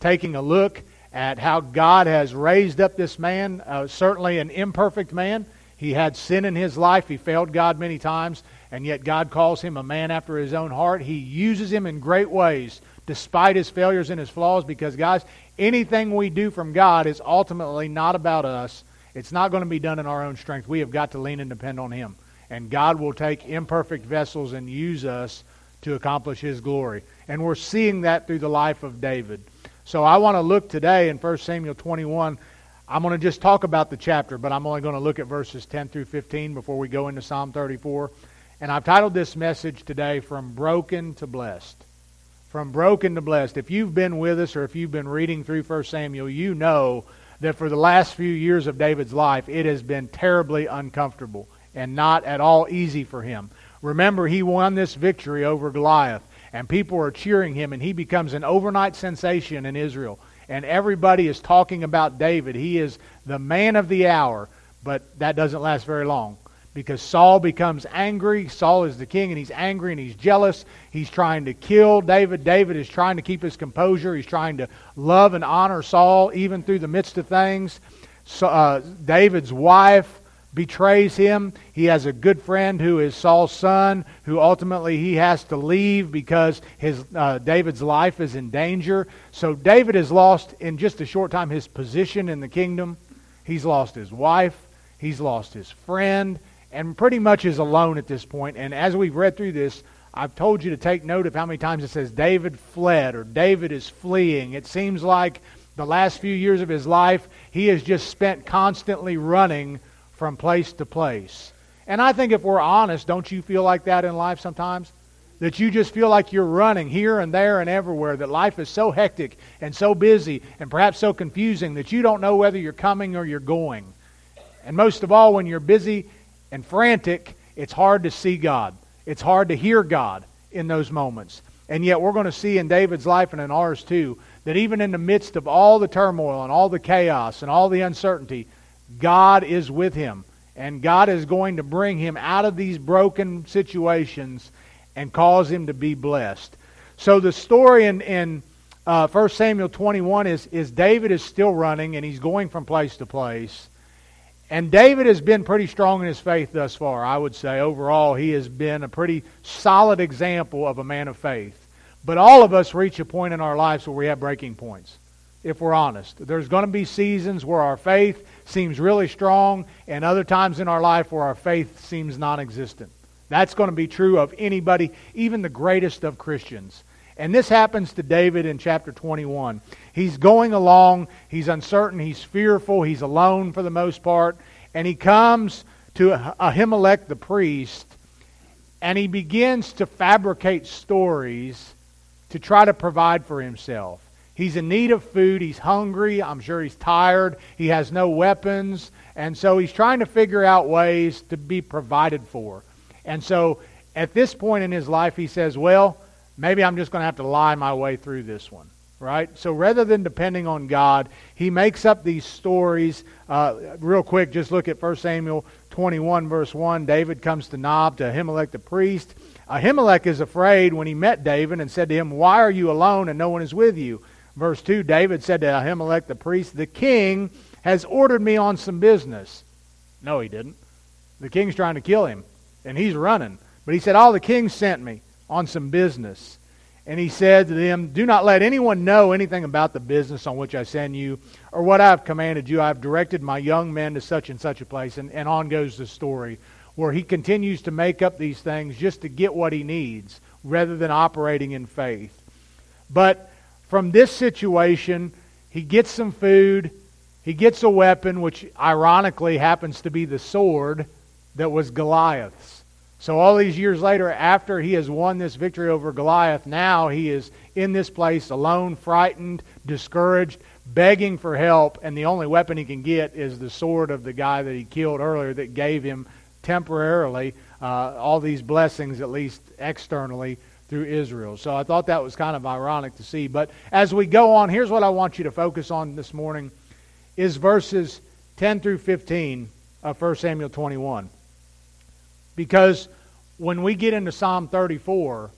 taking a look at how God has raised up this man, uh, certainly an imperfect man. He had sin in his life. He failed God many times, and yet God calls him a man after his own heart. He uses him in great ways despite his failures and his flaws because, guys, anything we do from God is ultimately not about us. It's not going to be done in our own strength. We have got to lean and depend on him. And God will take imperfect vessels and use us to accomplish his glory. And we're seeing that through the life of David. So I want to look today in 1 Samuel 21. I'm going to just talk about the chapter, but I'm only going to look at verses 10 through 15 before we go into Psalm 34. And I've titled this message today, From Broken to Blessed. From Broken to Blessed. If you've been with us or if you've been reading through 1 Samuel, you know that for the last few years of David's life, it has been terribly uncomfortable and not at all easy for him. Remember, he won this victory over Goliath and people are cheering him, and he becomes an overnight sensation in Israel. And everybody is talking about David. He is the man of the hour, but that doesn't last very long because Saul becomes angry. Saul is the king, and he's angry and he's jealous. He's trying to kill David. David is trying to keep his composure. He's trying to love and honor Saul even through the midst of things. So, uh, David's wife betrays him. He has a good friend who is Saul's son, who ultimately he has to leave because his uh, David's life is in danger. So David has lost in just a short time his position in the kingdom. He's lost his wife. He's lost his friend, and pretty much is alone at this point. And as we've read through this, I've told you to take note of how many times it says David fled or David is fleeing. It seems like the last few years of his life, he has just spent constantly running from place to place. And I think if we're honest, don't you feel like that in life sometimes? That you just feel like you're running here and there and everywhere, that life is so hectic and so busy and perhaps so confusing that you don't know whether you're coming or you're going. And most of all, when you're busy and frantic, it's hard to see God. It's hard to hear God in those moments. And yet, we're going to see in David's life and in ours too that even in the midst of all the turmoil and all the chaos and all the uncertainty, God is with him. And God is going to bring him out of these broken situations and cause him to be blessed. So the story in, in uh, 1 Samuel 21 is, is David is still running and he's going from place to place. And David has been pretty strong in his faith thus far, I would say. Overall, he has been a pretty solid example of a man of faith. But all of us reach a point in our lives where we have breaking points, if we're honest. There's going to be seasons where our faith seems really strong, and other times in our life where our faith seems non existent. That's going to be true of anybody, even the greatest of Christians. And this happens to David in chapter 21. He's going along, he's uncertain, he's fearful, he's alone for the most part, and he comes to Ahimelech the priest, and he begins to fabricate stories to try to provide for himself. He's in need of food. He's hungry. I'm sure he's tired. He has no weapons. And so he's trying to figure out ways to be provided for. And so at this point in his life, he says, Well, maybe I'm just going to have to lie my way through this one. Right? So rather than depending on God, he makes up these stories. Uh, real quick, just look at 1 Samuel 21, verse 1. David comes to Nob, to Ahimelech the priest. Ahimelech is afraid when he met David and said to him, Why are you alone and no one is with you? Verse 2 David said to Ahimelech the priest, The king has ordered me on some business. No, he didn't. The king's trying to kill him, and he's running. But he said, All the king sent me on some business. And he said to them, Do not let anyone know anything about the business on which I send you, or what I have commanded you. I have directed my young men to such and such a place. And, and on goes the story, where he continues to make up these things just to get what he needs, rather than operating in faith. But from this situation, he gets some food, he gets a weapon, which ironically happens to be the sword that was Goliath's. So, all these years later, after he has won this victory over Goliath, now he is in this place alone, frightened, discouraged, begging for help, and the only weapon he can get is the sword of the guy that he killed earlier that gave him temporarily uh, all these blessings, at least externally, through Israel. So I thought that was kind of ironic to see. But as we go on, here's what I want you to focus on this morning is verses 10 through 15 of 1 Samuel 21. Because when we get into Psalm 34,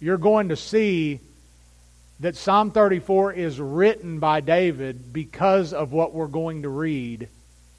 you're going to see that Psalm 34 is written by David because of what we're going to read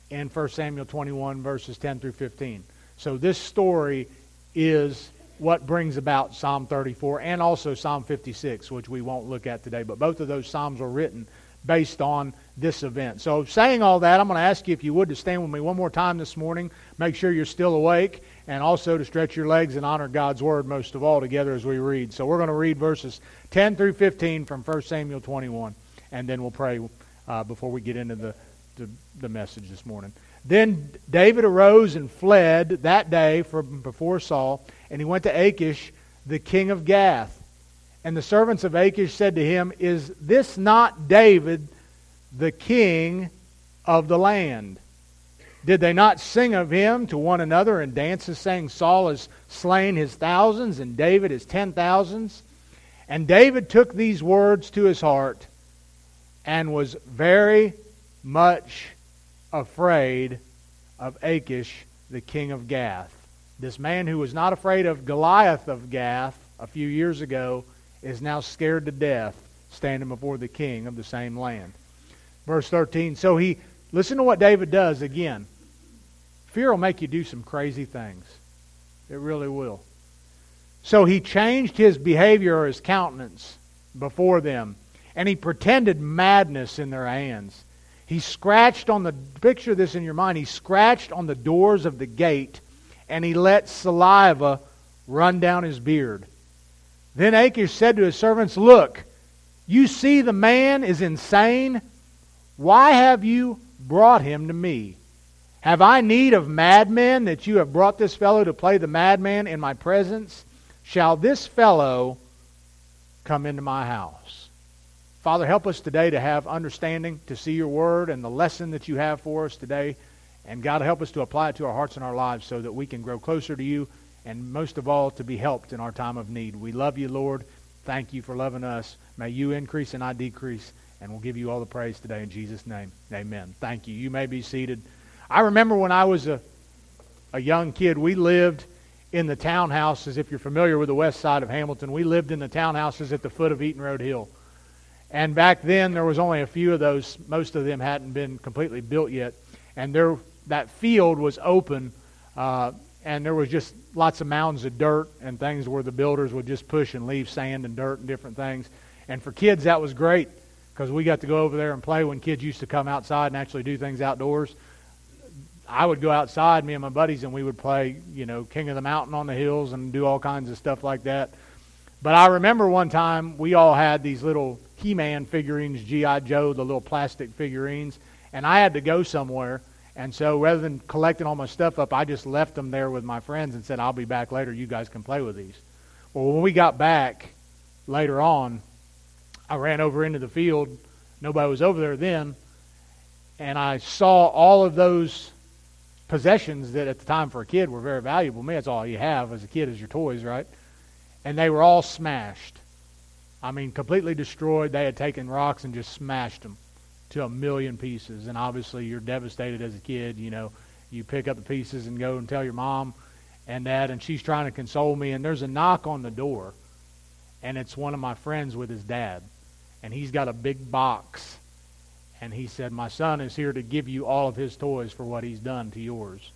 in 1 Samuel 21, verses 10 through 15. So this story is what brings about Psalm 34 and also Psalm 56, which we won't look at today. But both of those Psalms were written based on this event. So, saying all that, I'm going to ask you, if you would, to stand with me one more time this morning. Make sure you're still awake, and also to stretch your legs and honor God's Word most of all together as we read. So, we're going to read verses 10 through 15 from 1 Samuel 21, and then we'll pray uh, before we get into the, the, the message this morning. Then David arose and fled that day from before Saul, and he went to Achish, the king of Gath. And the servants of Achish said to him, Is this not David, the king of the land? Did they not sing of him to one another and dances, saying, Saul has slain his thousands, and David his ten thousands? And David took these words to his heart and was very much afraid of Achish, the king of Gath. This man who was not afraid of Goliath of Gath a few years ago is now scared to death standing before the king of the same land. Verse 13. So he, listen to what David does again. Fear will make you do some crazy things. It really will. So he changed his behavior or his countenance before them, and he pretended madness in their hands. He scratched on the, picture this in your mind, he scratched on the doors of the gate, and he let saliva run down his beard. Then Achish said to his servants, Look, you see the man is insane. Why have you brought him to me? Have I need of madmen that you have brought this fellow to play the madman in my presence? Shall this fellow come into my house? Father, help us today to have understanding, to see your word and the lesson that you have for us today. And God, help us to apply it to our hearts and our lives so that we can grow closer to you and most of all, to be helped in our time of need. We love you, Lord. Thank you for loving us. May you increase and I decrease. And we'll give you all the praise today in Jesus' name. Amen. Thank you. You may be seated. I remember when I was a, a young kid, we lived in the townhouses. If you're familiar with the west side of Hamilton, we lived in the townhouses at the foot of Eaton Road Hill. And back then, there was only a few of those. Most of them hadn't been completely built yet. And there, that field was open uh, and there was just lots of mounds of dirt and things where the builders would just push and leave sand and dirt and different things. And for kids, that was great because we got to go over there and play when kids used to come outside and actually do things outdoors. I would go outside, me and my buddies, and we would play, you know, King of the Mountain on the hills and do all kinds of stuff like that. But I remember one time we all had these little He-Man figurines, G.I. Joe, the little plastic figurines, and I had to go somewhere and so rather than collecting all my stuff up, I just left them there with my friends and said, I'll be back later. You guys can play with these. Well, when we got back later on, I ran over into the field. Nobody was over there then. And I saw all of those possessions that at the time for a kid were very valuable. Me, that's all you have as a kid is your toys, right? And they were all smashed. I mean, completely destroyed. They had taken rocks and just smashed them to a million pieces. And obviously, you're devastated as a kid. You know, you pick up the pieces and go and tell your mom and dad, and she's trying to console me. And there's a knock on the door, and it's one of my friends with his dad. And he's got a big box. And he said, My son is here to give you all of his toys for what he's done to yours.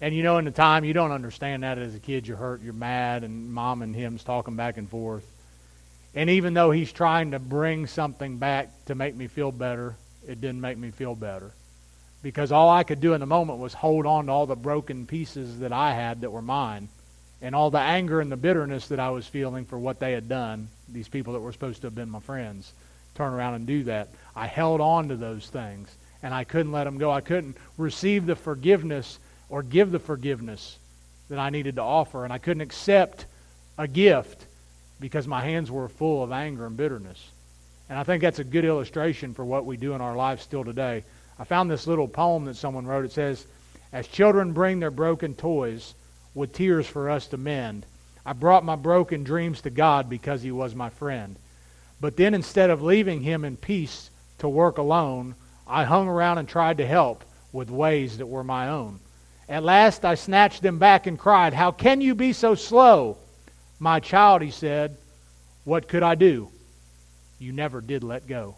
And you know, in the time, you don't understand that as a kid. You're hurt, you're mad, and mom and him's talking back and forth. And even though he's trying to bring something back to make me feel better, it didn't make me feel better. Because all I could do in the moment was hold on to all the broken pieces that I had that were mine and all the anger and the bitterness that I was feeling for what they had done, these people that were supposed to have been my friends, turn around and do that. I held on to those things and I couldn't let them go. I couldn't receive the forgiveness or give the forgiveness that I needed to offer, and I couldn't accept a gift because my hands were full of anger and bitterness. And I think that's a good illustration for what we do in our lives still today. I found this little poem that someone wrote. It says, As children bring their broken toys with tears for us to mend, I brought my broken dreams to God because He was my friend. But then instead of leaving Him in peace to work alone, I hung around and tried to help with ways that were my own. At last I snatched them back and cried, How can you be so slow? My child, he said, what could I do? you never did let go.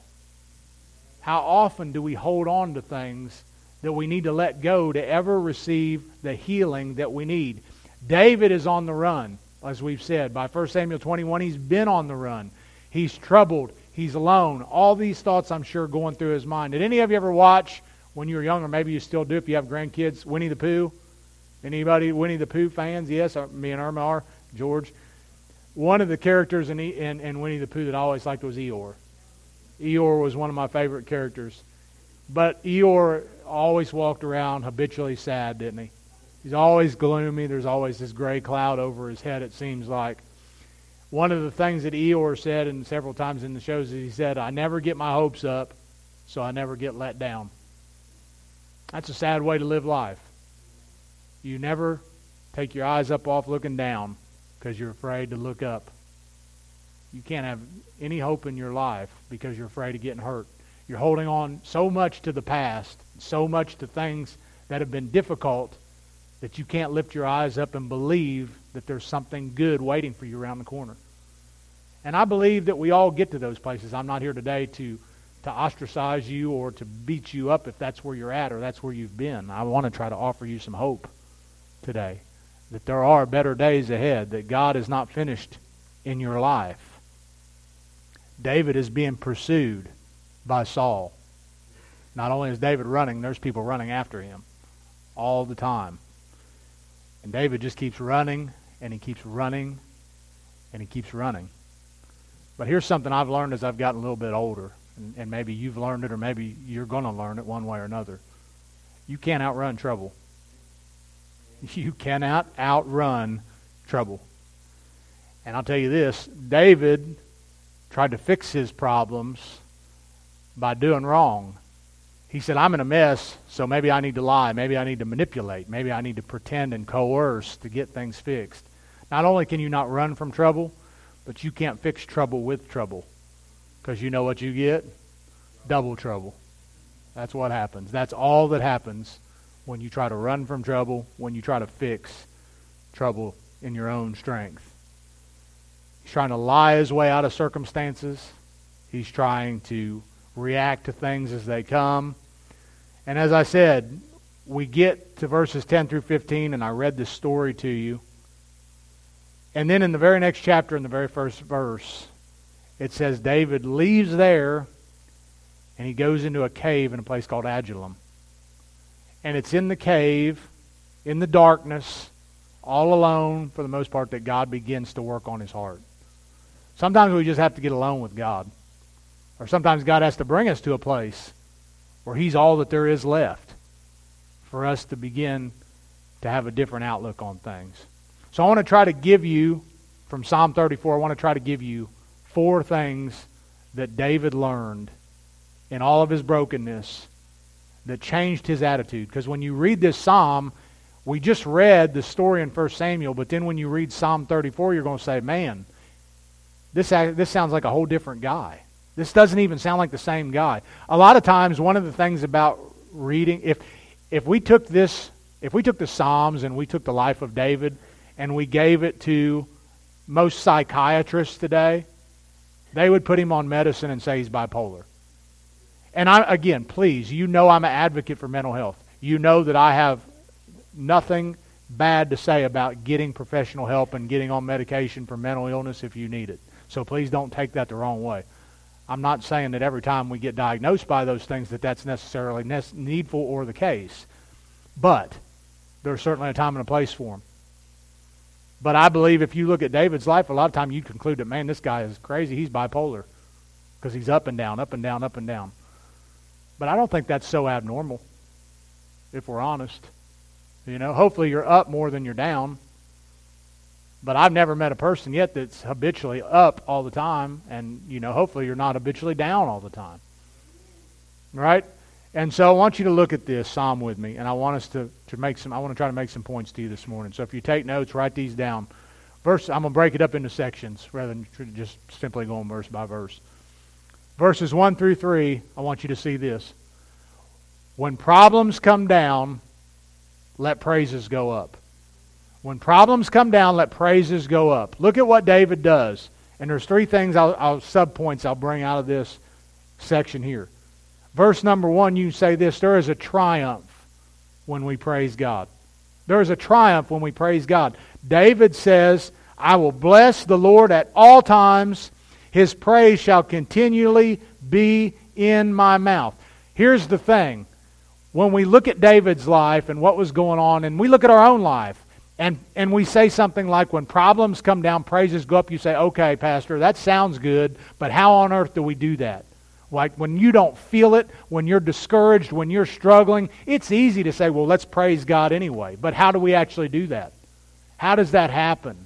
How often do we hold on to things that we need to let go to ever receive the healing that we need? David is on the run, as we've said. By 1 Samuel 21, he's been on the run. He's troubled. He's alone. All these thoughts, I'm sure, going through his mind. Did any of you ever watch when you were young, or maybe you still do if you have grandkids, Winnie the Pooh? Anybody Winnie the Pooh fans? Yes, uh, me and Irma are. George. One of the characters in, in, in Winnie the Pooh that I always liked was Eeyore. Eeyore was one of my favorite characters. But Eeyore always walked around habitually sad, didn't he? He's always gloomy. There's always this gray cloud over his head, it seems like. One of the things that Eeyore said, and several times in the shows, is he said, I never get my hopes up, so I never get let down. That's a sad way to live life. You never take your eyes up off looking down because you're afraid to look up. You can't have any hope in your life because you're afraid of getting hurt. You're holding on so much to the past, so much to things that have been difficult that you can't lift your eyes up and believe that there's something good waiting for you around the corner. And I believe that we all get to those places. I'm not here today to to ostracize you or to beat you up if that's where you're at or that's where you've been. I want to try to offer you some hope today that there are better days ahead, that God is not finished in your life. David is being pursued by Saul. Not only is David running, there's people running after him all the time. And David just keeps running, and he keeps running, and he keeps running. But here's something I've learned as I've gotten a little bit older, and, and maybe you've learned it, or maybe you're going to learn it one way or another. You can't outrun trouble. You cannot outrun trouble. And I'll tell you this David tried to fix his problems by doing wrong. He said, I'm in a mess, so maybe I need to lie. Maybe I need to manipulate. Maybe I need to pretend and coerce to get things fixed. Not only can you not run from trouble, but you can't fix trouble with trouble. Because you know what you get? Double trouble. That's what happens. That's all that happens when you try to run from trouble, when you try to fix trouble in your own strength. He's trying to lie his way out of circumstances. He's trying to react to things as they come. And as I said, we get to verses 10 through 15, and I read this story to you. And then in the very next chapter, in the very first verse, it says David leaves there and he goes into a cave in a place called Adullam. And it's in the cave, in the darkness, all alone for the most part, that God begins to work on his heart. Sometimes we just have to get alone with God. Or sometimes God has to bring us to a place where He's all that there is left for us to begin to have a different outlook on things. So I want to try to give you, from Psalm 34, I want to try to give you four things that David learned in all of his brokenness that changed his attitude. Because when you read this psalm, we just read the story in 1 Samuel, but then when you read Psalm 34, you're going to say, man, this, this sounds like a whole different guy. This doesn't even sound like the same guy. A lot of times, one of the things about reading, if, if we took this, if we took the Psalms and we took the life of David and we gave it to most psychiatrists today, they would put him on medicine and say he's bipolar. And I, again, please, you know I'm an advocate for mental health. You know that I have nothing bad to say about getting professional help and getting on medication for mental illness if you need it. So please don't take that the wrong way. I'm not saying that every time we get diagnosed by those things that that's necessarily ne- needful or the case. But there's certainly a time and a place for them. But I believe if you look at David's life, a lot of time you conclude that, man, this guy is crazy. He's bipolar because he's up and down, up and down, up and down. But I don't think that's so abnormal, if we're honest. You know, hopefully you're up more than you're down. But I've never met a person yet that's habitually up all the time, and you know, hopefully you're not habitually down all the time. Right? And so I want you to look at this psalm with me, and I want us to, to make some I want to try to make some points to you this morning. So if you take notes, write these down. Verse I'm gonna break it up into sections rather than just simply going verse by verse. Verses one through three, I want you to see this. When problems come down, let praises go up. When problems come down, let praises go up. Look at what David does. And there's three things I'll, I'll sub points I'll bring out of this section here. Verse number one, you say this: there is a triumph when we praise God. There is a triumph when we praise God. David says, "I will bless the Lord at all times; His praise shall continually be in my mouth." Here's the thing: when we look at David's life and what was going on, and we look at our own life, and, and we say something like, when problems come down, praises go up, you say, okay, Pastor, that sounds good, but how on earth do we do that? Like when you don't feel it, when you're discouraged, when you're struggling, it's easy to say, well, let's praise God anyway. But how do we actually do that? How does that happen?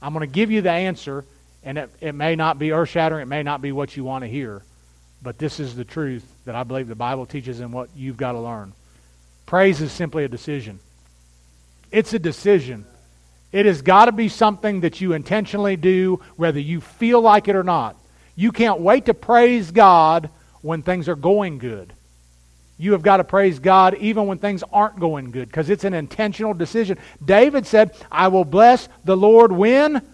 I'm going to give you the answer, and it, it may not be earth shattering, it may not be what you want to hear, but this is the truth that I believe the Bible teaches and what you've got to learn. Praise is simply a decision. It's a decision. It has got to be something that you intentionally do, whether you feel like it or not. You can't wait to praise God when things are going good. You have got to praise God even when things aren't going good because it's an intentional decision. David said, I will bless the Lord when?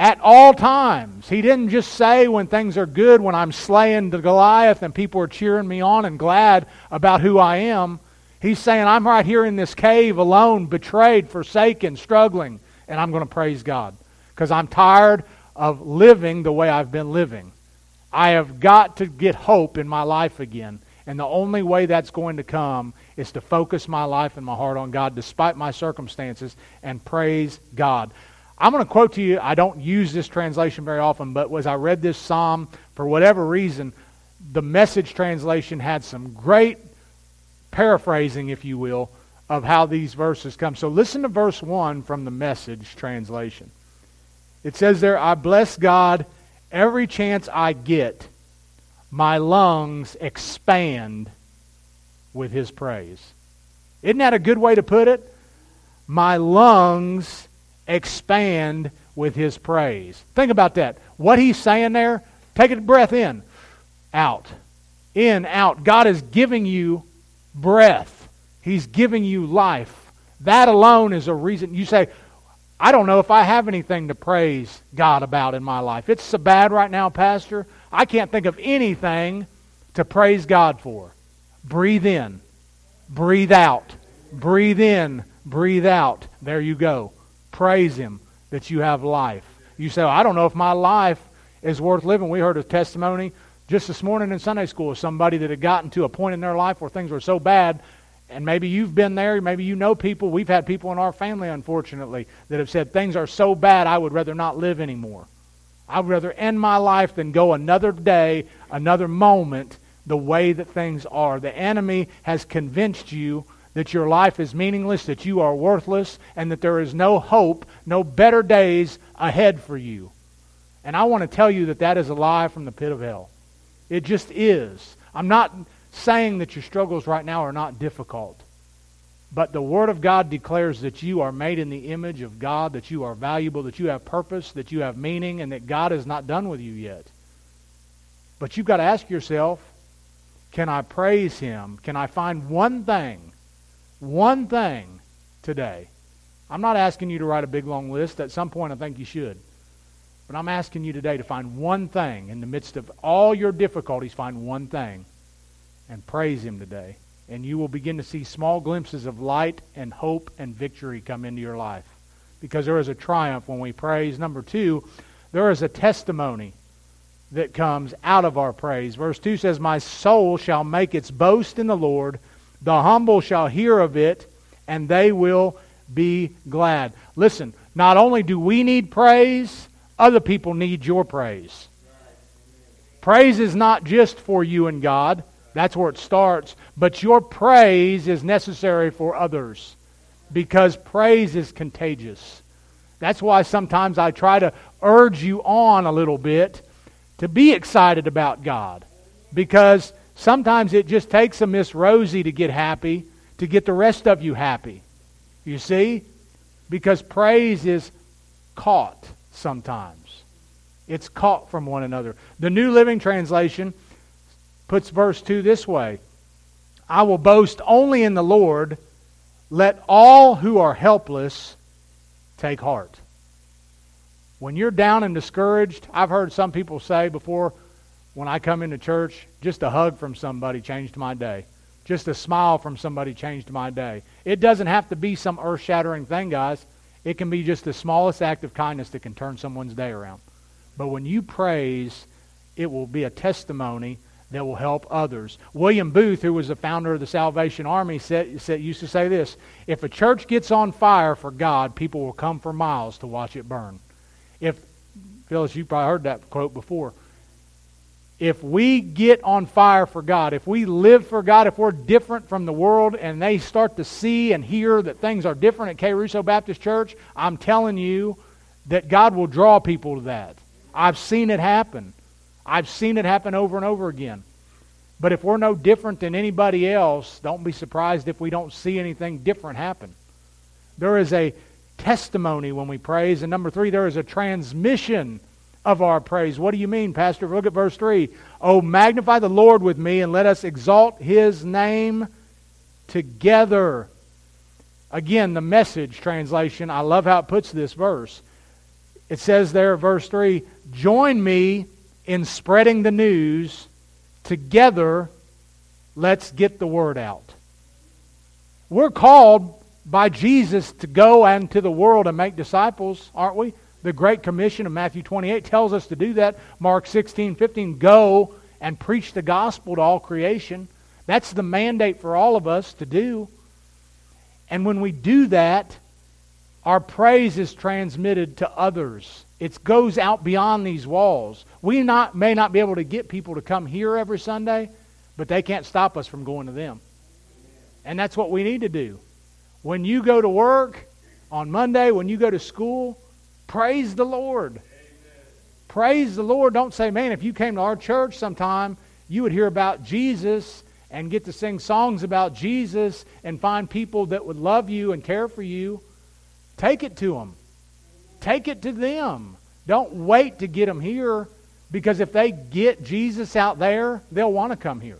At all times. He didn't just say when things are good, when I'm slaying the Goliath and people are cheering me on and glad about who I am. He's saying, I'm right here in this cave alone, betrayed, forsaken, struggling, and I'm going to praise God because I'm tired of living the way I've been living. I have got to get hope in my life again. And the only way that's going to come is to focus my life and my heart on God despite my circumstances and praise God. I'm going to quote to you, I don't use this translation very often, but as I read this psalm, for whatever reason, the message translation had some great paraphrasing, if you will, of how these verses come. So listen to verse 1 from the message translation. It says there, I bless God every chance I get. My lungs expand with his praise. Isn't that a good way to put it? My lungs expand with his praise. Think about that. What he's saying there, take a breath in, out, in, out. God is giving you breath. He's giving you life. That alone is a reason. You say, I don't know if I have anything to praise God about in my life. It's so bad right now, Pastor. I can't think of anything to praise God for. Breathe in, breathe out, breathe in, breathe out. There you go. Praise Him that you have life. You say, I don't know if my life is worth living. We heard a testimony just this morning in Sunday school, of somebody that had gotten to a point in their life where things were so bad, and maybe you've been there, maybe you know people. We've had people in our family, unfortunately, that have said, Things are so bad, I would rather not live anymore. I'd rather end my life than go another day, another moment, the way that things are. The enemy has convinced you that your life is meaningless, that you are worthless, and that there is no hope, no better days ahead for you. And I want to tell you that that is a lie from the pit of hell. It just is. I'm not saying that your struggles right now are not difficult. But the Word of God declares that you are made in the image of God, that you are valuable, that you have purpose, that you have meaning, and that God is not done with you yet. But you've got to ask yourself can I praise Him? Can I find one thing, one thing today? I'm not asking you to write a big long list. At some point, I think you should. But I'm asking you today to find one thing in the midst of all your difficulties, find one thing and praise Him today. And you will begin to see small glimpses of light and hope and victory come into your life. Because there is a triumph when we praise. Number two, there is a testimony that comes out of our praise. Verse 2 says, My soul shall make its boast in the Lord. The humble shall hear of it, and they will be glad. Listen, not only do we need praise, other people need your praise. Praise is not just for you and God. That's where it starts. But your praise is necessary for others because praise is contagious. That's why sometimes I try to urge you on a little bit to be excited about God because sometimes it just takes a Miss Rosie to get happy to get the rest of you happy. You see? Because praise is caught sometimes. It's caught from one another. The New Living Translation puts verse 2 this way I will boast only in the Lord. Let all who are helpless take heart. When you're down and discouraged, I've heard some people say before when I come into church, just a hug from somebody changed my day. Just a smile from somebody changed my day. It doesn't have to be some earth shattering thing, guys. It can be just the smallest act of kindness that can turn someone's day around. But when you praise, it will be a testimony that will help others. William Booth, who was the founder of the Salvation Army, said, said, used to say this If a church gets on fire for God, people will come for miles to watch it burn. If, Phyllis, you probably heard that quote before. If we get on fire for God, if we live for God, if we're different from the world and they start to see and hear that things are different at K. Russo Baptist Church, I'm telling you that God will draw people to that. I've seen it happen. I've seen it happen over and over again. But if we're no different than anybody else, don't be surprised if we don't see anything different happen. There is a testimony when we praise. And number three, there is a transmission of our praise. What do you mean, Pastor? Look at verse 3. Oh, magnify the Lord with me and let us exalt his name together. Again, the message translation, I love how it puts this verse. It says there, verse 3 Join me in spreading the news. Together, let's get the word out. We're called by Jesus to go and to the world and make disciples, aren't we? The Great Commission of Matthew 28 tells us to do that. Mark 16, 15, go and preach the gospel to all creation. That's the mandate for all of us to do. And when we do that, our praise is transmitted to others. It goes out beyond these walls. We not, may not be able to get people to come here every Sunday, but they can't stop us from going to them. And that's what we need to do. When you go to work on Monday, when you go to school, praise the Lord. Amen. Praise the Lord. Don't say, man, if you came to our church sometime, you would hear about Jesus and get to sing songs about Jesus and find people that would love you and care for you. Take it to them. Take it to them. Don't wait to get them here because if they get Jesus out there, they'll want to come here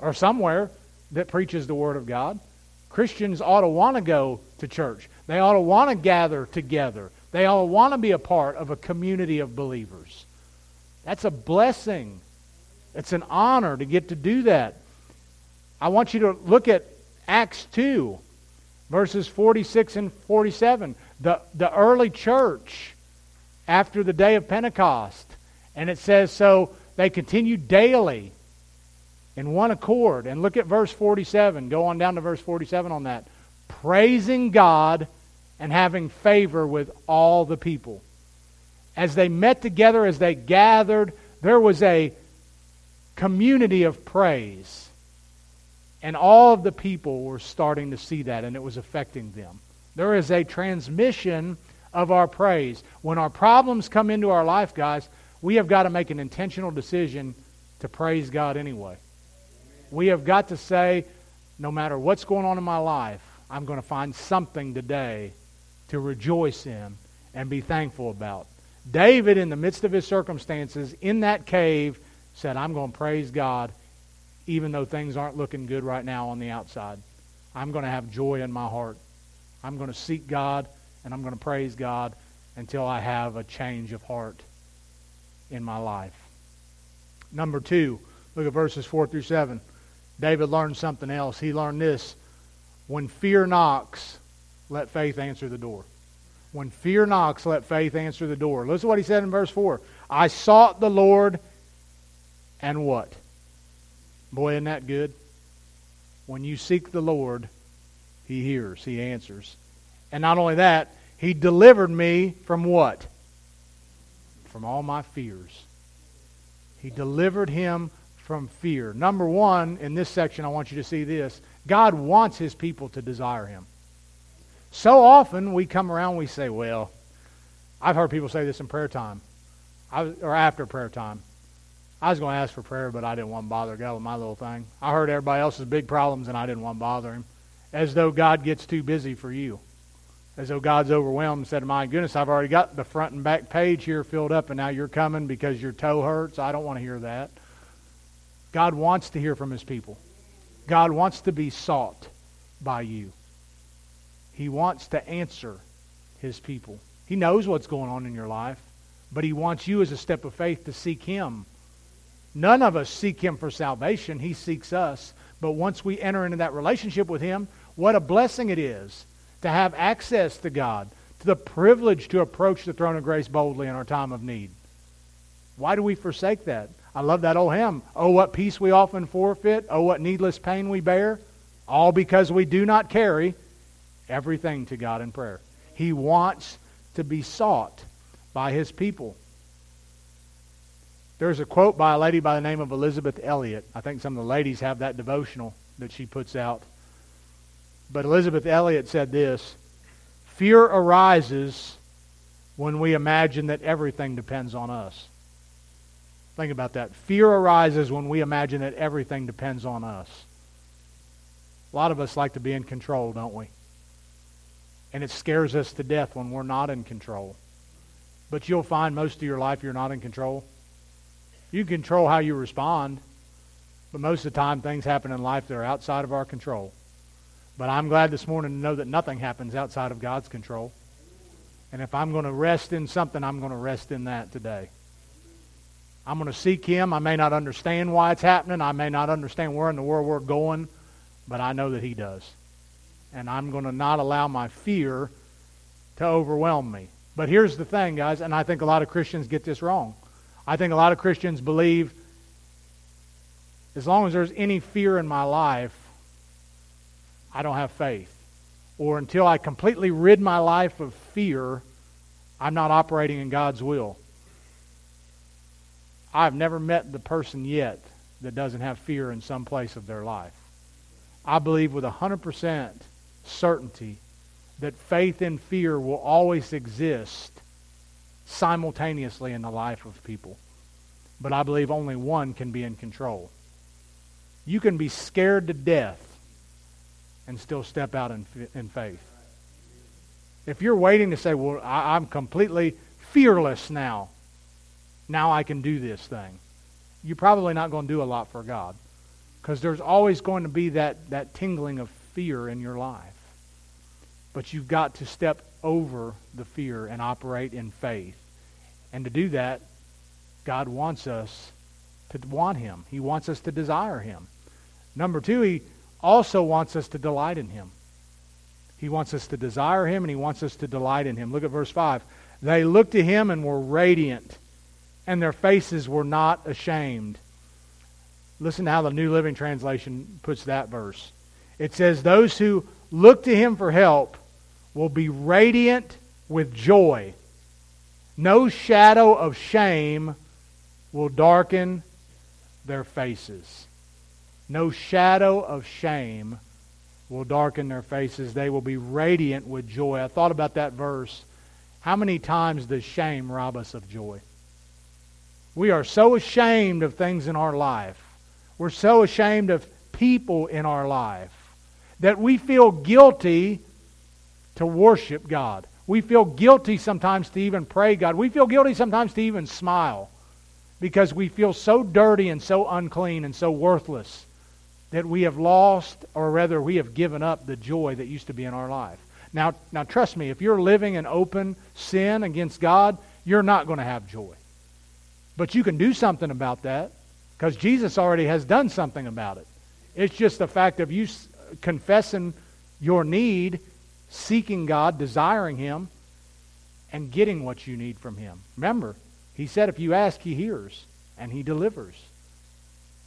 or somewhere that preaches the Word of God. Christians ought to want to go to church. They ought to want to gather together. They all want to be a part of a community of believers. That's a blessing. It's an honor to get to do that. I want you to look at Acts 2, verses 46 and 47. The, the early church, after the day of Pentecost, and it says, so they continued daily in one accord. And look at verse 47. Go on down to verse 47 on that. Praising God and having favor with all the people. As they met together, as they gathered, there was a community of praise. And all of the people were starting to see that, and it was affecting them. There is a transmission of our praise. When our problems come into our life, guys, we have got to make an intentional decision to praise God anyway. We have got to say, no matter what's going on in my life, I'm going to find something today to rejoice in and be thankful about. David, in the midst of his circumstances in that cave, said, I'm going to praise God even though things aren't looking good right now on the outside. I'm going to have joy in my heart. I'm going to seek God and I'm going to praise God until I have a change of heart in my life. Number two, look at verses 4 through 7. David learned something else. He learned this when fear knocks, let faith answer the door. When fear knocks, let faith answer the door. Listen to what he said in verse 4. I sought the Lord, and what? Boy, isn't that good? When you seek the Lord, he hears, he answers. And not only that, he delivered me from what? From all my fears. He delivered him from fear. Number one, in this section, I want you to see this God wants his people to desire him. So often we come around we say, well, I've heard people say this in prayer time was, or after prayer time. I was going to ask for prayer, but I didn't want to bother God with my little thing. I heard everybody else's big problems, and I didn't want to bother him. As though God gets too busy for you. As though God's overwhelmed and said, My goodness, I've already got the front and back page here filled up, and now you're coming because your toe hurts. I don't want to hear that. God wants to hear from his people. God wants to be sought by you. He wants to answer his people. He knows what's going on in your life, but He wants you as a step of faith to seek Him. None of us seek Him for salvation, He seeks us. But once we enter into that relationship with Him, what a blessing it is to have access to God, to the privilege to approach the throne of grace boldly in our time of need. Why do we forsake that? I love that old hymn. Oh, what peace we often forfeit. Oh, what needless pain we bear. All because we do not carry everything to God in prayer. He wants to be sought by his people. There's a quote by a lady by the name of Elisabeth Elliot. I think some of the ladies have that devotional that she puts out. But Elisabeth Elliot said this Fear arises when we imagine that everything depends on us. Think about that. Fear arises when we imagine that everything depends on us. A lot of us like to be in control, don't we? And it scares us to death when we're not in control. But you'll find most of your life you're not in control. You control how you respond, but most of the time things happen in life that are outside of our control. But I'm glad this morning to know that nothing happens outside of God's control. And if I'm going to rest in something, I'm going to rest in that today. I'm going to seek Him. I may not understand why it's happening. I may not understand where in the world we're going, but I know that He does. And I'm going to not allow my fear to overwhelm me. But here's the thing, guys, and I think a lot of Christians get this wrong. I think a lot of Christians believe as long as there's any fear in my life, I don't have faith. Or until I completely rid my life of fear, I'm not operating in God's will. I've never met the person yet that doesn't have fear in some place of their life. I believe with 100% certainty that faith and fear will always exist simultaneously in the life of people. But I believe only one can be in control. You can be scared to death and still step out in, in faith. If you're waiting to say, well, I, I'm completely fearless now, now I can do this thing, you're probably not going to do a lot for God because there's always going to be that, that tingling of fear in your life. But you've got to step over the fear and operate in faith. And to do that, God wants us to want Him. He wants us to desire Him. Number two, He also wants us to delight in him. He wants us to desire him and he wants us to delight in him. Look at verse 5. They looked to him and were radiant, and their faces were not ashamed. Listen to how the New Living Translation puts that verse. It says, Those who look to him for help will be radiant with joy. No shadow of shame will darken their faces. No shadow of shame will darken their faces. They will be radiant with joy. I thought about that verse. How many times does shame rob us of joy? We are so ashamed of things in our life. We're so ashamed of people in our life that we feel guilty to worship God. We feel guilty sometimes to even pray God. We feel guilty sometimes to even smile because we feel so dirty and so unclean and so worthless that we have lost, or rather, we have given up the joy that used to be in our life. Now, now trust me, if you're living in open sin against God, you're not going to have joy. But you can do something about that because Jesus already has done something about it. It's just the fact of you confessing your need, seeking God, desiring Him, and getting what you need from Him. Remember, He said if you ask, He hears and He delivers.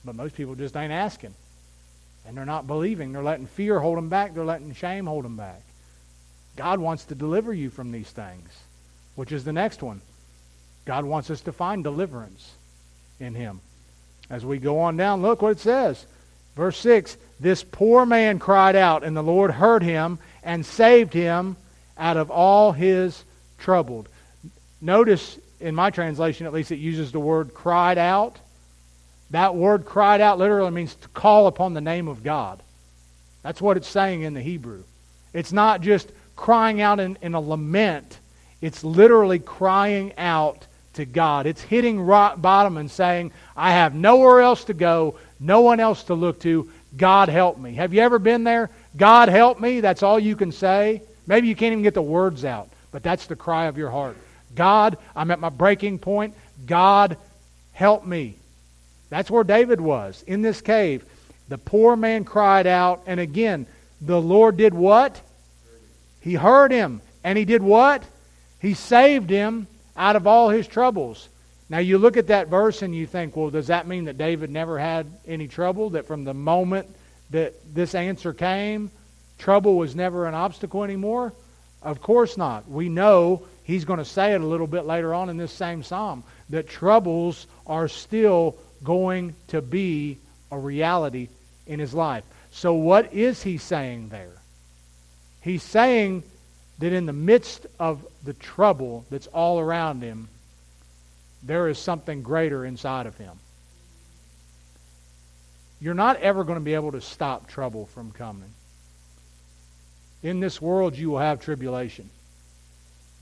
But most people just ain't asking. And they're not believing. They're letting fear hold them back. They're letting shame hold them back. God wants to deliver you from these things, which is the next one. God wants us to find deliverance in Him. As we go on down, look what it says. Verse 6 This poor man cried out, and the Lord heard him and saved him out of all his troubled. Notice, in my translation at least, it uses the word cried out. That word cried out literally means to call upon the name of God. That's what it's saying in the Hebrew. It's not just crying out in, in a lament, it's literally crying out to God. It's hitting rock bottom and saying, I have nowhere else to go, no one else to look to. God help me. Have you ever been there? God help me. That's all you can say. Maybe you can't even get the words out. but that's the cry of your heart. God, I'm at my breaking point. God, help me. That's where David was in this cave. The poor man cried out, and again, the Lord did what? He heard him. And he did what? He saved him out of all his troubles. Now you look at that verse and you think, well, does that mean that David never had any trouble? That from the moment that this answer came, trouble was never an obstacle anymore? Of course not. We know he's going to say it a little bit later on in this same psalm that troubles are still going to be a reality in his life. So, what is he saying there? He's saying that in the midst of the trouble that's all around him, there is something greater inside of him. You're not ever going to be able to stop trouble from coming. In this world, you will have tribulation.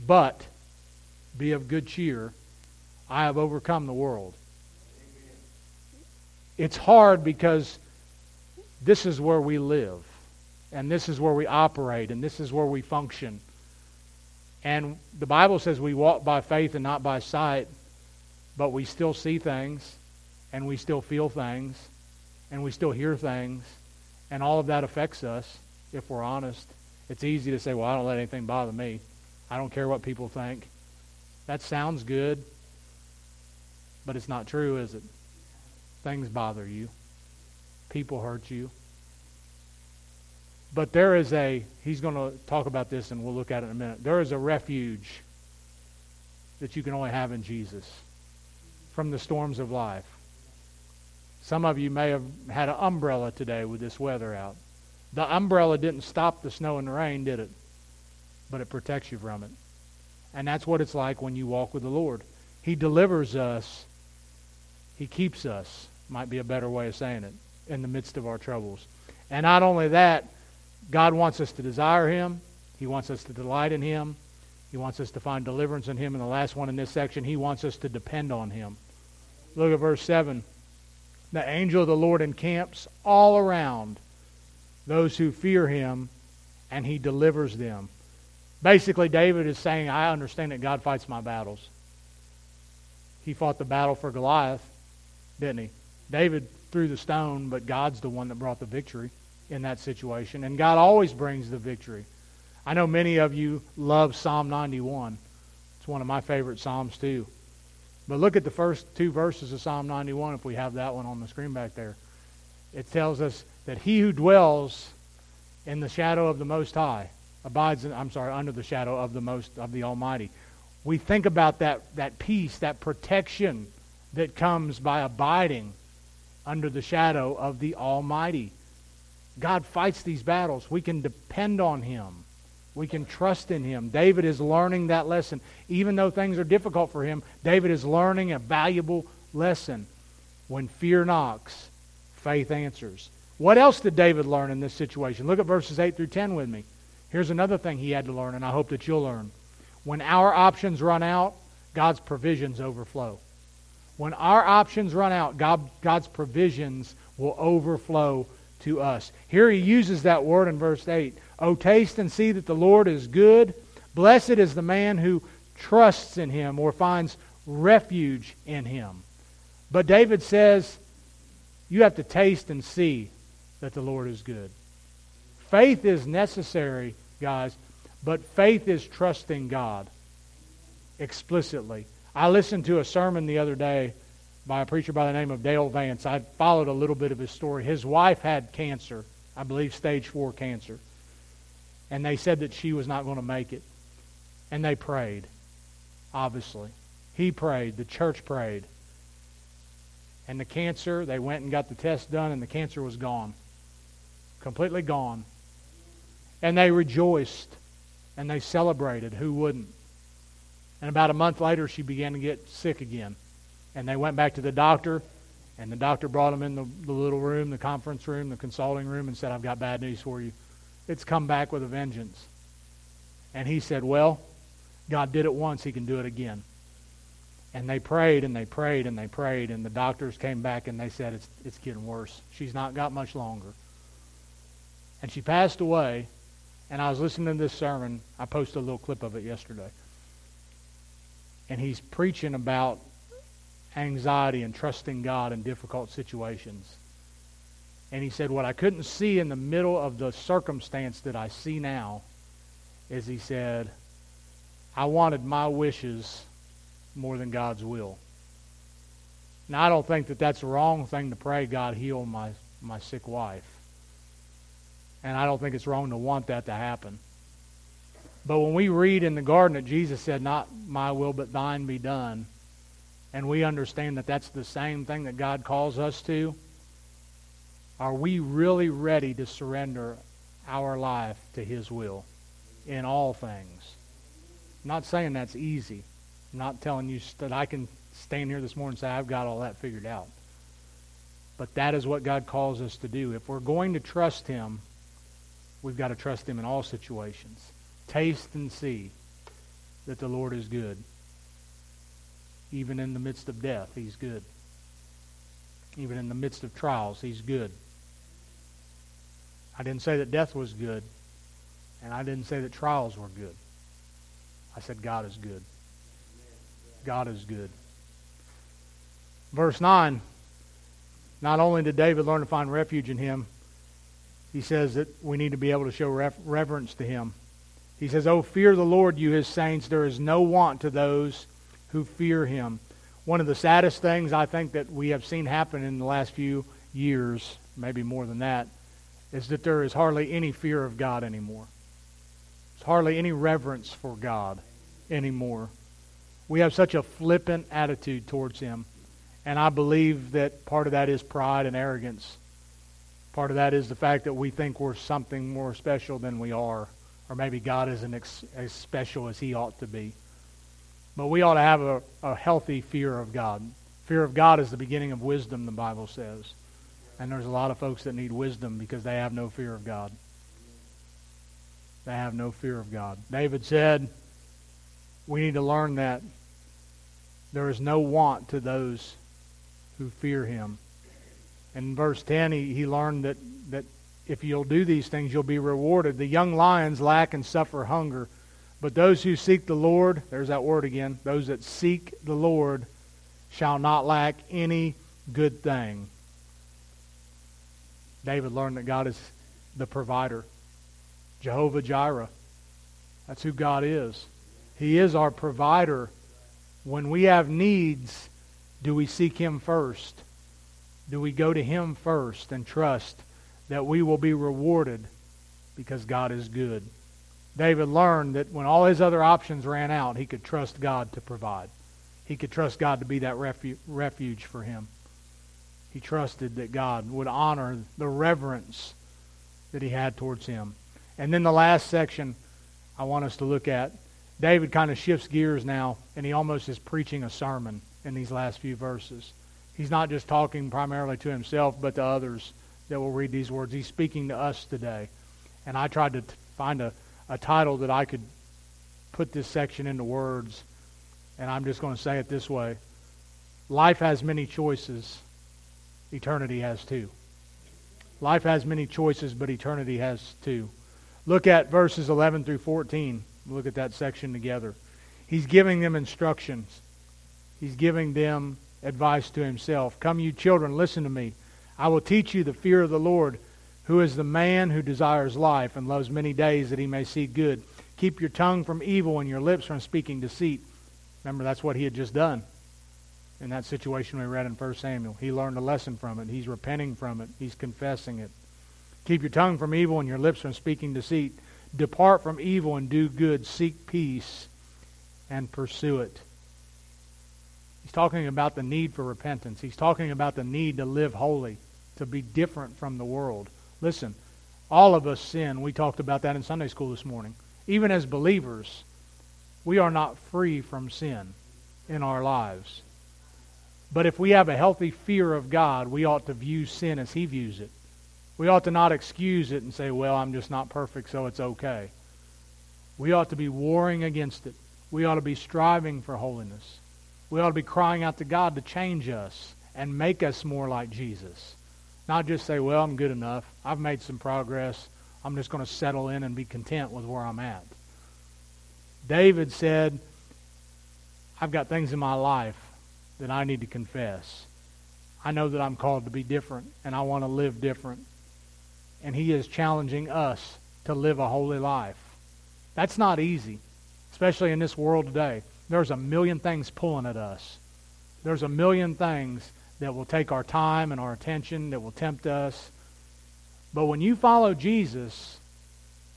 But be of good cheer. I have overcome the world. It's hard because this is where we live, and this is where we operate, and this is where we function. And the Bible says we walk by faith and not by sight, but we still see things, and we still feel things, and we still hear things, and all of that affects us if we're honest. It's easy to say, well, I don't let anything bother me. I don't care what people think. That sounds good, but it's not true, is it? Things bother you. People hurt you. But there is a, he's going to talk about this and we'll look at it in a minute. There is a refuge that you can only have in Jesus from the storms of life. Some of you may have had an umbrella today with this weather out. The umbrella didn't stop the snow and the rain, did it? But it protects you from it. And that's what it's like when you walk with the Lord. He delivers us, He keeps us, might be a better way of saying it, in the midst of our troubles. And not only that, God wants us to desire Him, He wants us to delight in Him, He wants us to find deliverance in Him. And the last one in this section, He wants us to depend on Him. Look at verse 7. The angel of the Lord encamps all around those who fear him, and he delivers them. Basically, David is saying, I understand that God fights my battles. He fought the battle for Goliath, didn't he? David threw the stone, but God's the one that brought the victory in that situation. And God always brings the victory. I know many of you love Psalm 91. It's one of my favorite Psalms, too. But look at the first two verses of Psalm 91 if we have that one on the screen back there. It tells us that he who dwells in the shadow of the Most High abides, in, I'm sorry, under the shadow of the Most, of the Almighty. We think about that, that peace, that protection that comes by abiding under the shadow of the Almighty. God fights these battles. We can depend on Him. We can trust in Him. David is learning that lesson. Even though things are difficult for him, David is learning a valuable lesson. When fear knocks, faith answers. What else did David learn in this situation? Look at verses 8 through 10 with me. Here's another thing he had to learn, and I hope that you'll learn. When our options run out, God's provisions overflow. When our options run out, God, God's provisions will overflow to us. Here he uses that word in verse 8. Oh, taste and see that the Lord is good. Blessed is the man who trusts in him or finds refuge in him. But David says, you have to taste and see that the Lord is good. Faith is necessary, guys, but faith is trusting God explicitly. I listened to a sermon the other day by a preacher by the name of Dale Vance. I followed a little bit of his story. His wife had cancer, I believe stage four cancer. And they said that she was not going to make it. And they prayed, obviously. He prayed, the church prayed. And the cancer, they went and got the test done, and the cancer was gone completely gone. And they rejoiced and they celebrated. Who wouldn't? And about a month later, she began to get sick again. And they went back to the doctor, and the doctor brought them in the, the little room, the conference room, the consulting room, and said, I've got bad news for you. It's come back with a vengeance. And he said, Well, God did it once, he can do it again. And they prayed and they prayed and they prayed, and the doctors came back and they said, It's, it's getting worse. She's not got much longer. And she passed away, And I was listening to this sermon. I posted a little clip of it yesterday. And he's preaching about anxiety and trusting God in difficult situations. And he said, What I couldn't see in the middle of the circumstance that I see now is he said, I wanted my wishes more than God's will. Now, I don't think that that's the wrong thing to pray, God, heal my, my sick wife. And I don't think it's wrong to want that to happen. But when we read in the garden that Jesus said, Not my will, but thine be done, and we understand that that's the same thing that God calls us to, are we really ready to surrender our life to His will in all things? I'm not saying that's easy. I'm not telling you that I can stand here this morning and say, I've got all that figured out. But that is what God calls us to do. If we're going to trust Him, we've got to trust Him in all situations. Taste and see that the Lord is good. Even in the midst of death, He's good. Even in the midst of trials, He's good. I didn't say that death was good, and I didn't say that trials were good. I said God is good. God is good. Verse 9 Not only did David learn to find refuge in him, he says that we need to be able to show reverence to him. He says, Oh, fear the Lord, you his saints. There is no want to those who fear him. One of the saddest things I think that we have seen happen in the last few years, maybe more than that, is that there is hardly any fear of God anymore. There's hardly any reverence for God anymore. We have such a flippant attitude towards him. And I believe that part of that is pride and arrogance. Part of that is the fact that we think we're something more special than we are. Or maybe God isn't ex- as special as he ought to be. But we ought to have a, a healthy fear of God. Fear of God is the beginning of wisdom, the Bible says. And there's a lot of folks that need wisdom because they have no fear of God. They have no fear of God. David said, we need to learn that there is no want to those who fear him. In verse 10, he, he learned that, that if you'll do these things, you'll be rewarded. The young lions lack and suffer hunger, but those who seek the Lord, there's that word again, those that seek the Lord shall not lack any good thing. David learned that God is the provider. Jehovah Jireh. That's who God is. He is our provider. When we have needs, do we seek Him first? Do we go to Him first and trust that we will be rewarded because God is good? David learned that when all his other options ran out, he could trust God to provide. He could trust God to be that refu- refuge for him. He trusted that God would honor the reverence that he had towards him. And then the last section I want us to look at, David kind of shifts gears now, and he almost is preaching a sermon in these last few verses. He's not just talking primarily to himself, but to others that will read these words. He's speaking to us today. And I tried to find a, a title that I could put this section into words, and I'm just going to say it this way Life has many choices eternity has two. Life has many choices, but eternity has two. Look at verses 11 through 14. Look at that section together. He's giving them instructions. He's giving them advice to himself. Come, you children, listen to me. I will teach you the fear of the Lord, who is the man who desires life and loves many days that he may see good. Keep your tongue from evil and your lips from speaking deceit. Remember, that's what he had just done in that situation we read in 1 Samuel. He learned a lesson from it. He's repenting from it. He's confessing it. Keep your tongue from evil and your lips from speaking deceit. Depart from evil and do good. Seek peace and pursue it. He's talking about the need for repentance. He's talking about the need to live holy, to be different from the world. Listen, all of us sin. We talked about that in Sunday school this morning. Even as believers, we are not free from sin in our lives. But if we have a healthy fear of God, we ought to view sin as He views it. We ought to not excuse it and say, well, I'm just not perfect, so it's okay. We ought to be warring against it. We ought to be striving for holiness. We ought to be crying out to God to change us and make us more like Jesus. Not just say, well, I'm good enough. I've made some progress. I'm just going to settle in and be content with where I'm at. David said, I've got things in my life that I need to confess. I know that I'm called to be different, and I want to live different. And he is challenging us to live a holy life. That's not easy, especially in this world today. There's a million things pulling at us. There's a million things that will take our time and our attention, that will tempt us. But when you follow Jesus,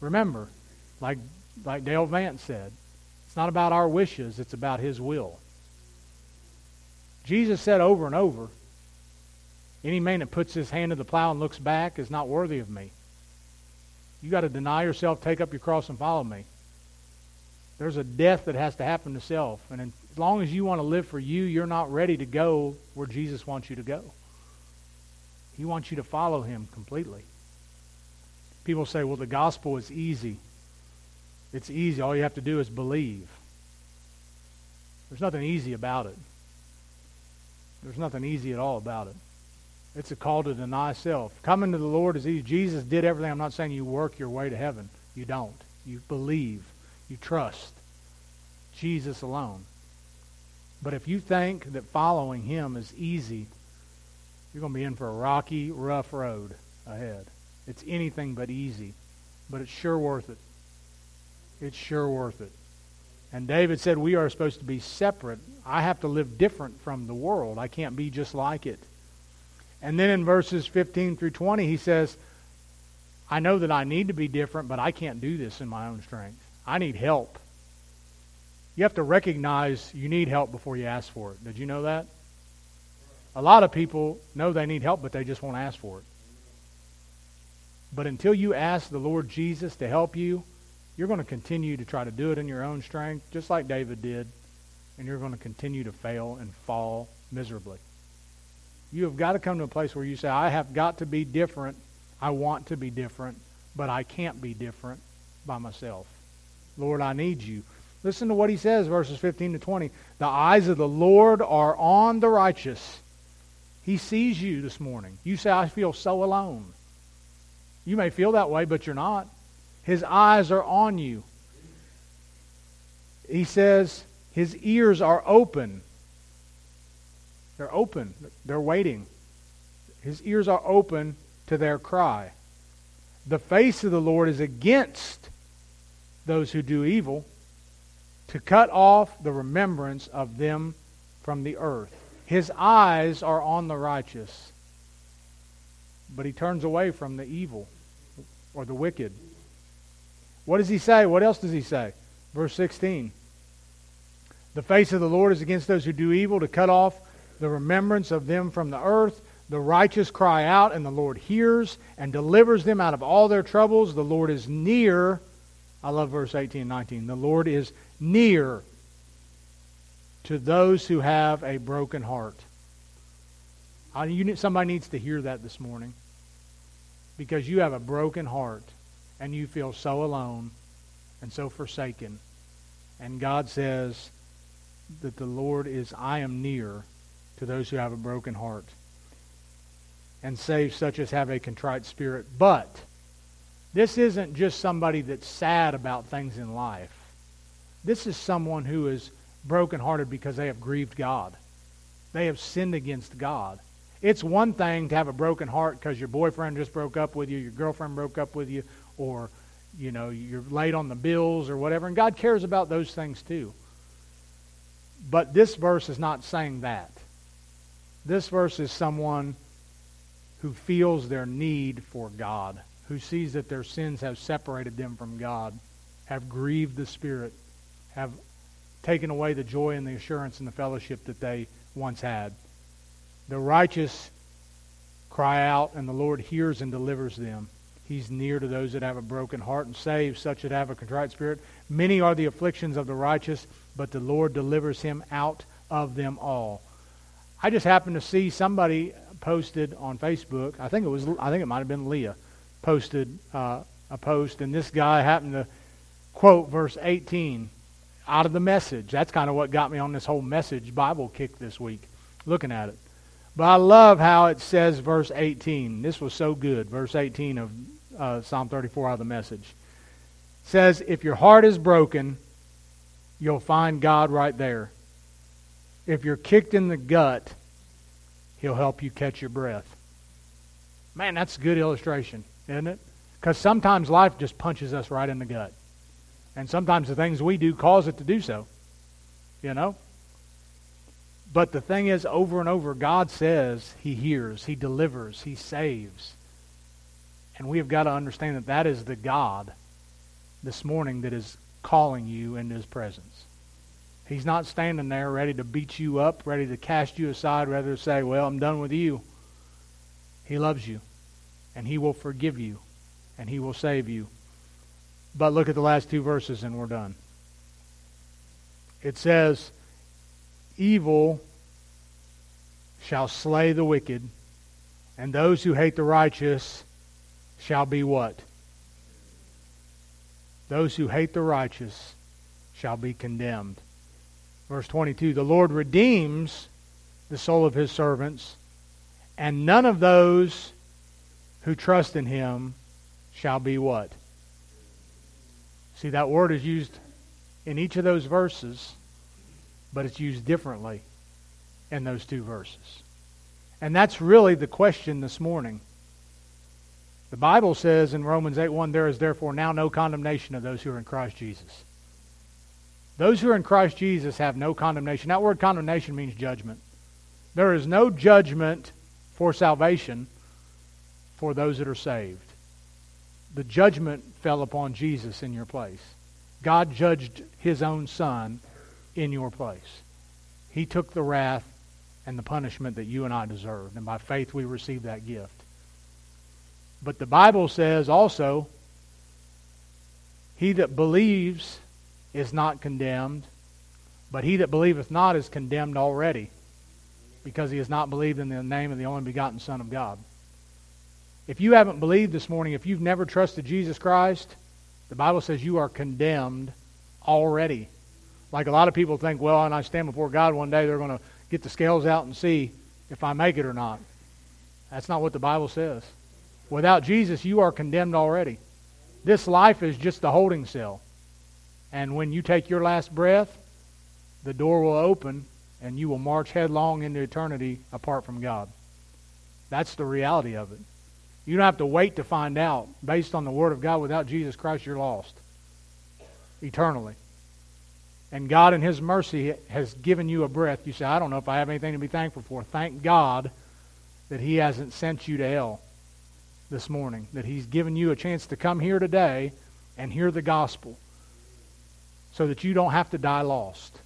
remember, like, like Dale Vance said, it's not about our wishes, it's about His will. Jesus said over and over, any man that puts his hand to the plow and looks back is not worthy of me. You got to deny yourself, take up your cross, and follow me. There's a death that has to happen to self. And as long as you want to live for you, you're not ready to go where Jesus wants you to go. He wants you to follow him completely. People say, well, the gospel is easy. It's easy. All you have to do is believe. There's nothing easy about it. There's nothing easy at all about it. It's a call to deny self. Coming to the Lord is easy. Jesus did everything. I'm not saying you work your way to heaven. You don't. You believe. You trust Jesus alone. But if you think that following him is easy, you're going to be in for a rocky, rough road ahead. It's anything but easy, but it's sure worth it. It's sure worth it. And David said, We are supposed to be separate. I have to live different from the world. I can't be just like it. And then in verses 15 through 20, he says, I know that I need to be different, but I can't do this in my own strength. I need help. You have to recognize you need help before you ask for it. Did you know that? A lot of people know they need help, but they just won't ask for it. But until you ask the Lord Jesus to help you, you're going to continue to try to do it in your own strength, just like David did, and you're going to continue to fail and fall miserably. You have got to come to a place where you say, I have got to be different. I want to be different, but I can't be different by myself. Lord, I need you. Listen to what he says, verses 15 to 20. The eyes of the Lord are on the righteous. He sees you this morning. You say, I feel so alone. You may feel that way, but you're not. His eyes are on you. He says, His ears are open they're open. They're waiting. His ears are open to their cry. The face of the Lord is against those who do evil, to cut off the remembrance of them from the earth. His eyes are on the righteous, but he turns away from the evil or the wicked. What does he say? What else does he say? Verse 16. The face of the Lord is against those who do evil, to cut off the remembrance of them from the earth. The righteous cry out, and the Lord hears and delivers them out of all their troubles. The Lord is near. I love verse 18 and 19. The Lord is near to those who have a broken heart. Somebody needs to hear that this morning because you have a broken heart and you feel so alone and so forsaken. And God says that the Lord is, I am near to those who have a broken heart and save such as have a contrite spirit. But this isn't just somebody that's sad about things in life. This is someone who is brokenhearted because they have grieved God. They have sinned against God. It's one thing to have a broken heart because your boyfriend just broke up with you, your girlfriend broke up with you, or you know, you're late on the bills or whatever, and God cares about those things too. But this verse is not saying that. This verse is someone who feels their need for God, who sees that their sins have separated them from God, have grieved the Spirit, have taken away the joy and the assurance and the fellowship that they once had. The righteous cry out, and the Lord hears and delivers them. He's near to those that have a broken heart and saves such that have a contrite spirit. Many are the afflictions of the righteous, but the Lord delivers him out of them all. I just happened to see somebody posted on Facebook. I think it was. I think it might have been Leah posted uh, a post, and this guy happened to quote verse 18 out of the message. That's kind of what got me on this whole message Bible kick this week, looking at it. But I love how it says verse 18. This was so good. Verse 18 of uh, Psalm 34 out of the message. It says, If your heart is broken, you'll find God right there. If you're kicked in the gut, He'll help you catch your breath. Man, that's a good illustration, isn't it? Because sometimes life just punches us right in the gut. And sometimes the things we do cause it to do so. You know? But the thing is, over and over, God says He hears, He delivers, He saves. And we have got to understand that that is the God this morning that is calling you into His presence. He's not standing there ready to beat you up, ready to cast you aside, rather say, Well, I'm done with you. He loves you, and He will forgive you, and He will save you. But look at the last two verses, and we're done. It says, Evil shall slay the wicked, and those who hate the righteous shall be what? Those who hate the righteous shall be condemned. Verse 22 The Lord redeems the soul of his servants, and none of those who trust in him shall be what? See, that word is used in each of those verses, but it's used differently in those two verses. And that's really the question this morning. The Bible says in Romans 8 1, there is therefore now no condemnation of those who are in Christ Jesus. Those who are in Christ Jesus have no condemnation. That word condemnation means judgment. There is no judgment for salvation for those that are saved the judgment fell upon Jesus in your place. God judged his own son in your place. He took the wrath and the punishment that you and I deserved, and by faith we received that gift. But the Bible says also, he that believes is not condemned, but he that believeth not is condemned already, because he has not believed in the name of the only begotten Son of God. If you haven't believed this morning, if you've never trusted Jesus Christ, the Bible says you are condemned already. Like a lot of people think, well, when I stand before God one day, they're going to get the scales out and see if I make it or not. That's not what the Bible says. Without Jesus, you are condemned already. This life is just a holding cell. And when you take your last breath, the door will open and you will march headlong into eternity apart from God. That's the reality of it. You don't have to wait to find out. Based on the Word of God, without Jesus Christ, you're lost eternally. And God, in His mercy, has given you a breath. You say, I don't know if I have anything to be thankful for. Thank God that He hasn't sent you to hell this morning, that He's given you a chance to come here today and hear the gospel so that you don't have to die lost,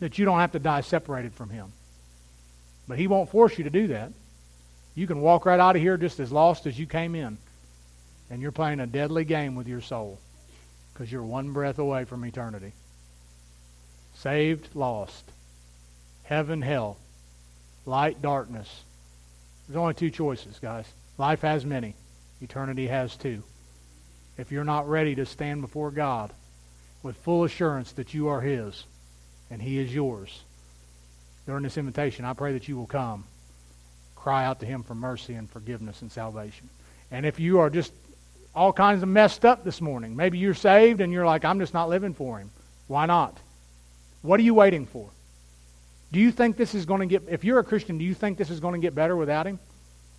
that you don't have to die separated from Him. But He won't force you to do that. You can walk right out of here just as lost as you came in. And you're playing a deadly game with your soul because you're one breath away from eternity. Saved, lost. Heaven, hell. Light, darkness. There's only two choices, guys. Life has many. Eternity has two. If you're not ready to stand before God with full assurance that you are His and He is yours, during this invitation, I pray that you will come cry out to Him for mercy and forgiveness and salvation. And if you are just all kinds of messed up this morning, maybe you're saved and you're like, I'm just not living for Him. Why not? What are you waiting for? Do you think this is going to get, if you're a Christian, do you think this is going to get better without Him?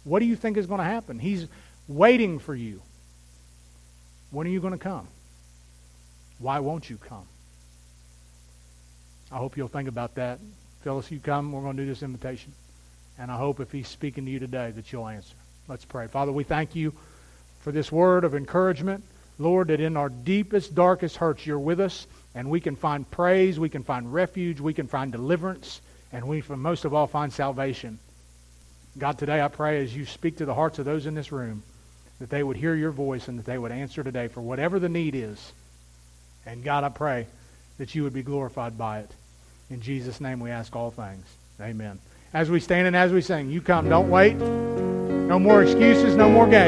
What do you think is going to happen? He's waiting for you. When are you going to come? Why won't you come? I hope you'll think about that. Phyllis, you come. We're going to do this invitation. And I hope if he's speaking to you today that you'll answer. Let's pray. Father, we thank you for this word of encouragement. Lord, that in our deepest, darkest hurts, you're with us, and we can find praise, we can find refuge, we can find deliverance, and we, most of all, find salvation. God, today I pray as you speak to the hearts of those in this room, that they would hear your voice and that they would answer today for whatever the need is. And God, I pray that you would be glorified by it. In Jesus' name we ask all things. Amen as we stand and as we sing. You come. Don't wait. No more excuses, no more games.